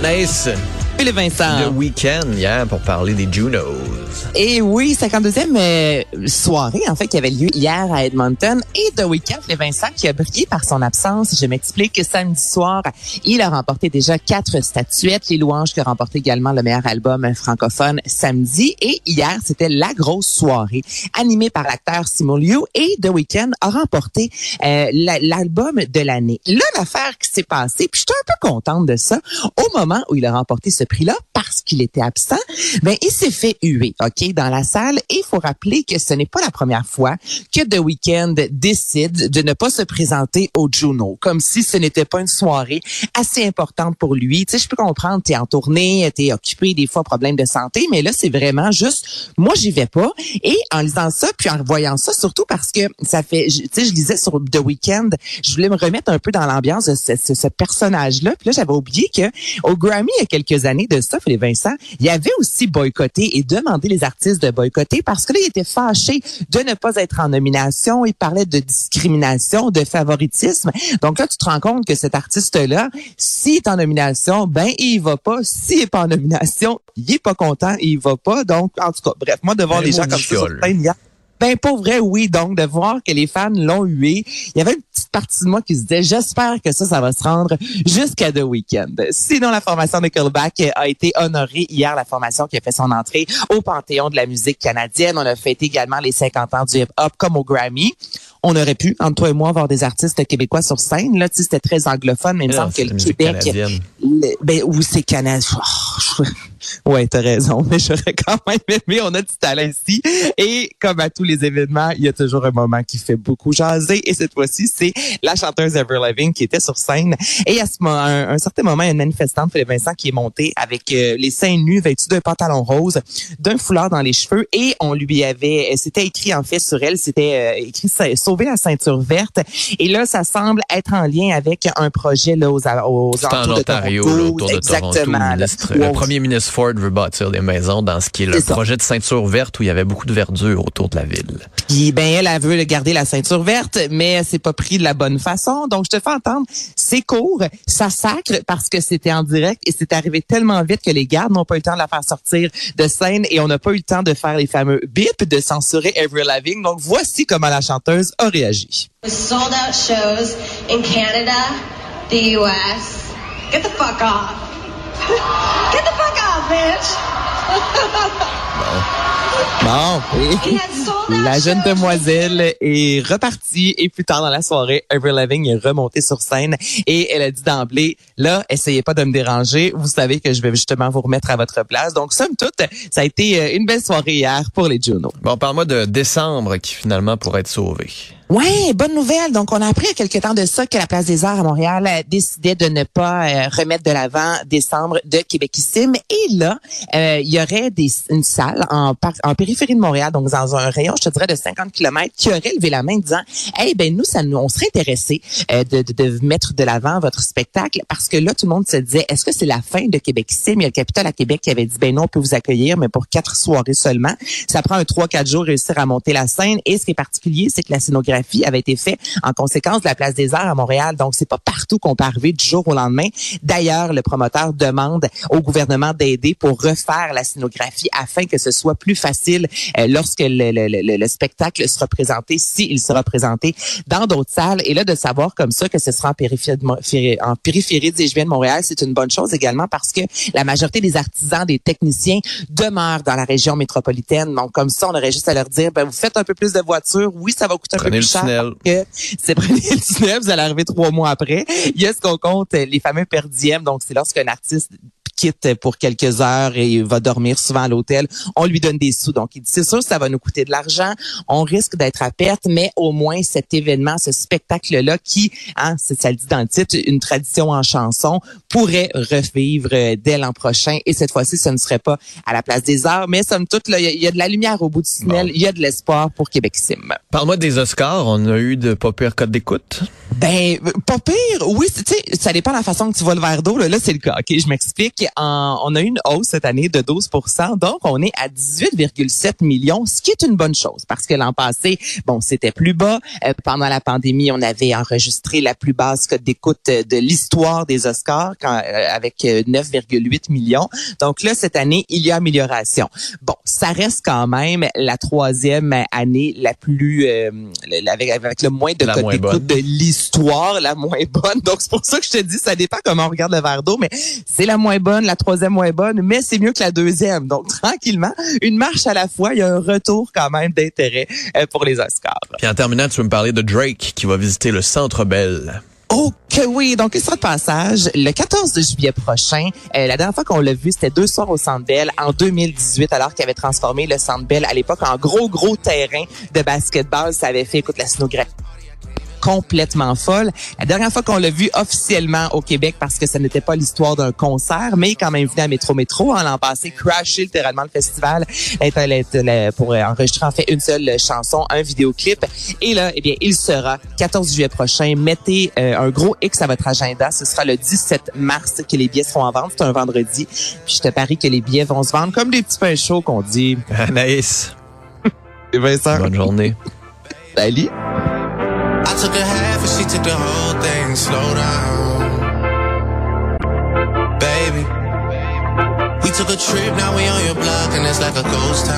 Anaïs, les Vincent. le week-end hier pour parler des Junos. Et oui, 52e euh, soirée, en fait, qui avait lieu hier à Edmonton. Et The Weeknd, les Vincent, qui a brillé par son absence. Je m'explique que samedi soir, il a remporté déjà quatre statuettes. Les louanges qui a remporté également le meilleur album francophone samedi. Et hier, c'était la grosse soirée, animée par l'acteur Simon Liu. Et The Weeknd a remporté euh, la- l'album de l'année. Là, l'affaire qui s'est passée, puis j'étais un peu contente de ça, au moment où il a remporté ce prix-là, parce qu'il était absent, ben il s'est fait huer, OK, dans la salle. Et il faut rappeler que ce n'est pas la première fois que The Weeknd décide de ne pas se présenter au Juno, comme si ce n'était pas une soirée assez importante pour lui. Tu sais, je peux comprendre, t'es en tournée, t'es occupé, des fois problème de santé, mais là, c'est vraiment juste, moi, j'y vais pas. Et en lisant ça, puis en voyant ça, surtout parce que ça fait, tu sais, je lisais sur The Weeknd, je voulais me remettre un peu dans l'ambiance de ce, ce- ce personnage-là. Puis là, j'avais oublié que au Grammy, il y a quelques années de ça, Philippe Vincent, il avait aussi boycotté et demandé les artistes de boycotter parce que là, il était fâché de ne pas être en nomination. Il parlait de discrimination, de favoritisme. Donc là, tu te rends compte que cet artiste-là, s'il est en nomination, ben, il va pas. S'il est pas en nomination, il est pas content, il va pas. Donc, en tout cas, bref, moi, de voir des gens comme ça sur scène ben pour vrai, oui. Donc de voir que les fans l'ont hué, il y avait une petite partie de moi qui se disait, j'espère que ça, ça va se rendre jusqu'à The Weeknd. Sinon, la formation de Nickelback a été honorée hier, la formation qui a fait son entrée au Panthéon de la musique canadienne. On a fêté également les 50 ans du hip-hop comme au Grammy. On aurait pu, entre toi et moi, avoir des artistes québécois sur scène. Là, tu sais, c'était très anglophone, mais il me Non, semble que le Québec, le- ben oui, c'est canadien. Oh, ouais, t'as raison, mais j'aurais quand même aimé. On a du talent ici. Et comme à tous les événements, il y a toujours un moment qui fait beaucoup jaser. Et cette fois-ci, c'est la chanteuse Ever Living qui était sur scène. Et à ce moment, un, un certain moment, il y a une manifestante, Philippe Vincent, qui est montée avec euh, les seins nus, vêtus d'un pantalon rose, d'un foulard dans les cheveux. Et on lui avait, c'était écrit en fait sur elle, c'était euh, écrit sa- sauver la ceinture verte. Et là, ça semble être en lien avec un projet là aux, aux C'est en alentours de Ontario, Toronto. là, autour de Exactement. Toronto. Le, ministre- premier ministre Ford veut bâtir des maisons dans ce qui est le C'est ça. projet de ceinture verte où il y avait beaucoup de verdure autour de la ville. Puis ben elle, elle veut garder la ceinture verte, mais elle s'est pas pris de la bonne façon. Donc je te fais entendre, c'est court, ça sacre parce que c'était en direct et c'est arrivé tellement vite que les gardes n'ont pas eu le temps de la faire sortir de scène et on n'a pas eu le temps de faire les fameux bips de censurer Avril Lavigne. Donc voici comment la chanteuse a réagi. sold out shows in Canada, the US. Get the fuck off. Get the fuck Bon, out la jeune demoiselle est repartie et plus tard dans la soirée, Avril Lavigne est remontée sur scène et elle a dit d'emblée, là, essayez pas de me déranger, vous savez que je vais justement vous remettre à votre place. Donc, somme toute, ça a été euh, une belle soirée hier pour les Juno. Bon, parle-moi de décembre qui finalement pourrait être sauvé. Ouais, bonne nouvelle. Donc, on a appris il y a quelque temps de ça que la Place des Arts à Montréal euh, décidait de ne pas euh, remettre de l'avant décembre de Québécissime. Et là, euh, il y aurait des, une salle en, en périphérie de Montréal, donc dans un rayon, je te dirais, de 50 km, qui aurait levé la main disant, hey, ben nous, ça nous, on serait intéressé euh, de, de, de mettre de l'avant votre spectacle parce que là, tout le monde se disait, est-ce que c'est la fin de Québécissime? Il y a le Capitole à Québec qui avait dit, ben non, on peut vous accueillir, mais pour quatre soirées seulement. Ça prend un 3-4 jours réussir à monter la scène. Et ce qui est particulier, c'est que la scénographie avait été faite en conséquence de la Place des Arts à Montréal. Donc, c'est pas partout qu'on peut arriver du jour au lendemain. D'ailleurs, le promoteur demande au gouvernement d'aider pour refaire la scénographie afin que ce soit plus facile euh, lorsque le, le- le- le spectacle sera présenté, s'il sera présenté dans d'autres salles. Et là, de savoir comme ça que ce sera en périphérie de, en périphérie des de Montréal, c'est une bonne chose également parce que la majorité des artisans, des techniciens demeurent dans la région métropolitaine. Donc, comme ça, on aurait juste à leur dire, ben, vous faites un peu plus de voitures. Oui, ça va coûter un Prenez peu plus cher. tunnel. Que c'est prenez le tunnel, vous allez arriver trois mois après. Il y a ce qu'on compte, les fameux per diem. Donc, c'est lorsqu'un artiste quitte pour quelques heures et va dormir souvent à l'hôtel, on lui donne des sous. Donc, il dit, c'est sûr, ça va nous coûter de l'argent. On risque d'être à perte, mais au moins cet événement, ce spectacle-là qui, hein, ça le dit dans le titre, une tradition en chanson, pourrait revivre euh, dès l'an prochain. Et cette fois-ci, ce ne serait pas à la place des arts, mais somme toute, il y, a de la lumière au bout du tunnel, il y a de l'espoir pour Québec Sim. Parle-moi des Oscars. On a eu de pas pire code d'écoute. Ben, pas pire. Oui, tu sais, ça dépend de la façon que tu vois le verre d'eau. Là, c'est le cas. OK, je m'explique. On a une hausse cette année de 12% Donc, on est à 18,7 millions, ce qui est une bonne chose parce que l'an passé, bon, c'était plus bas. Euh, pendant la pandémie, on avait enregistré la plus basse cote d'écoute de l'histoire des Oscars quand, euh, avec 9,8 euh, millions. Donc là, cette année, il y a amélioration. Bon, ça reste quand même la troisième année la plus avec, avec, le moins de cote d'écoute de l'histoire, la moins bonne. Donc c'est pour ça que je te dis, ça dépend comment on regarde le verre d'eau, mais c'est la moins bonne, la troisième moins bonne, mais c'est mieux que la deuxième. Donc tranquillement, une marche à la fois, il y a un retour quand même d'intérêt pour les Oscars. Puis en terminant, tu veux me parler de Drake qui va visiter le Centre Bell. Oh que oui, donc il sera de passage le 14 juillet prochain. Euh, la dernière fois qu'on l'a vu, c'était deux soirs au Centre Bell en 2018, alors qu'il avait transformé le Centre Bell à l'époque en gros gros terrain de basketball. Ça avait fait, écoute, la scénographie complètement folle. La dernière fois qu'on l'a vu officiellement au Québec, parce que ce n'était pas l'histoire d'un concert, mais quand même venu à Métro Métro en l'an passé, crashé littéralement le festival pour enregistrer en fait une seule chanson, un vidéoclip. Et là, eh bien, il sera 14 juillet prochain. Mettez euh, un gros X à votre agenda. Ce sera le 17 mars que les billets seront en vente. C'est un vendredi. Puis je te parie que les billets vont se vendre comme des petits pains chauds qu'on dit. Nice. Bonne journée. Salut. She took the whole thing. Slow down. Baby. We took a trip, now we on your block and it's like a ghost town.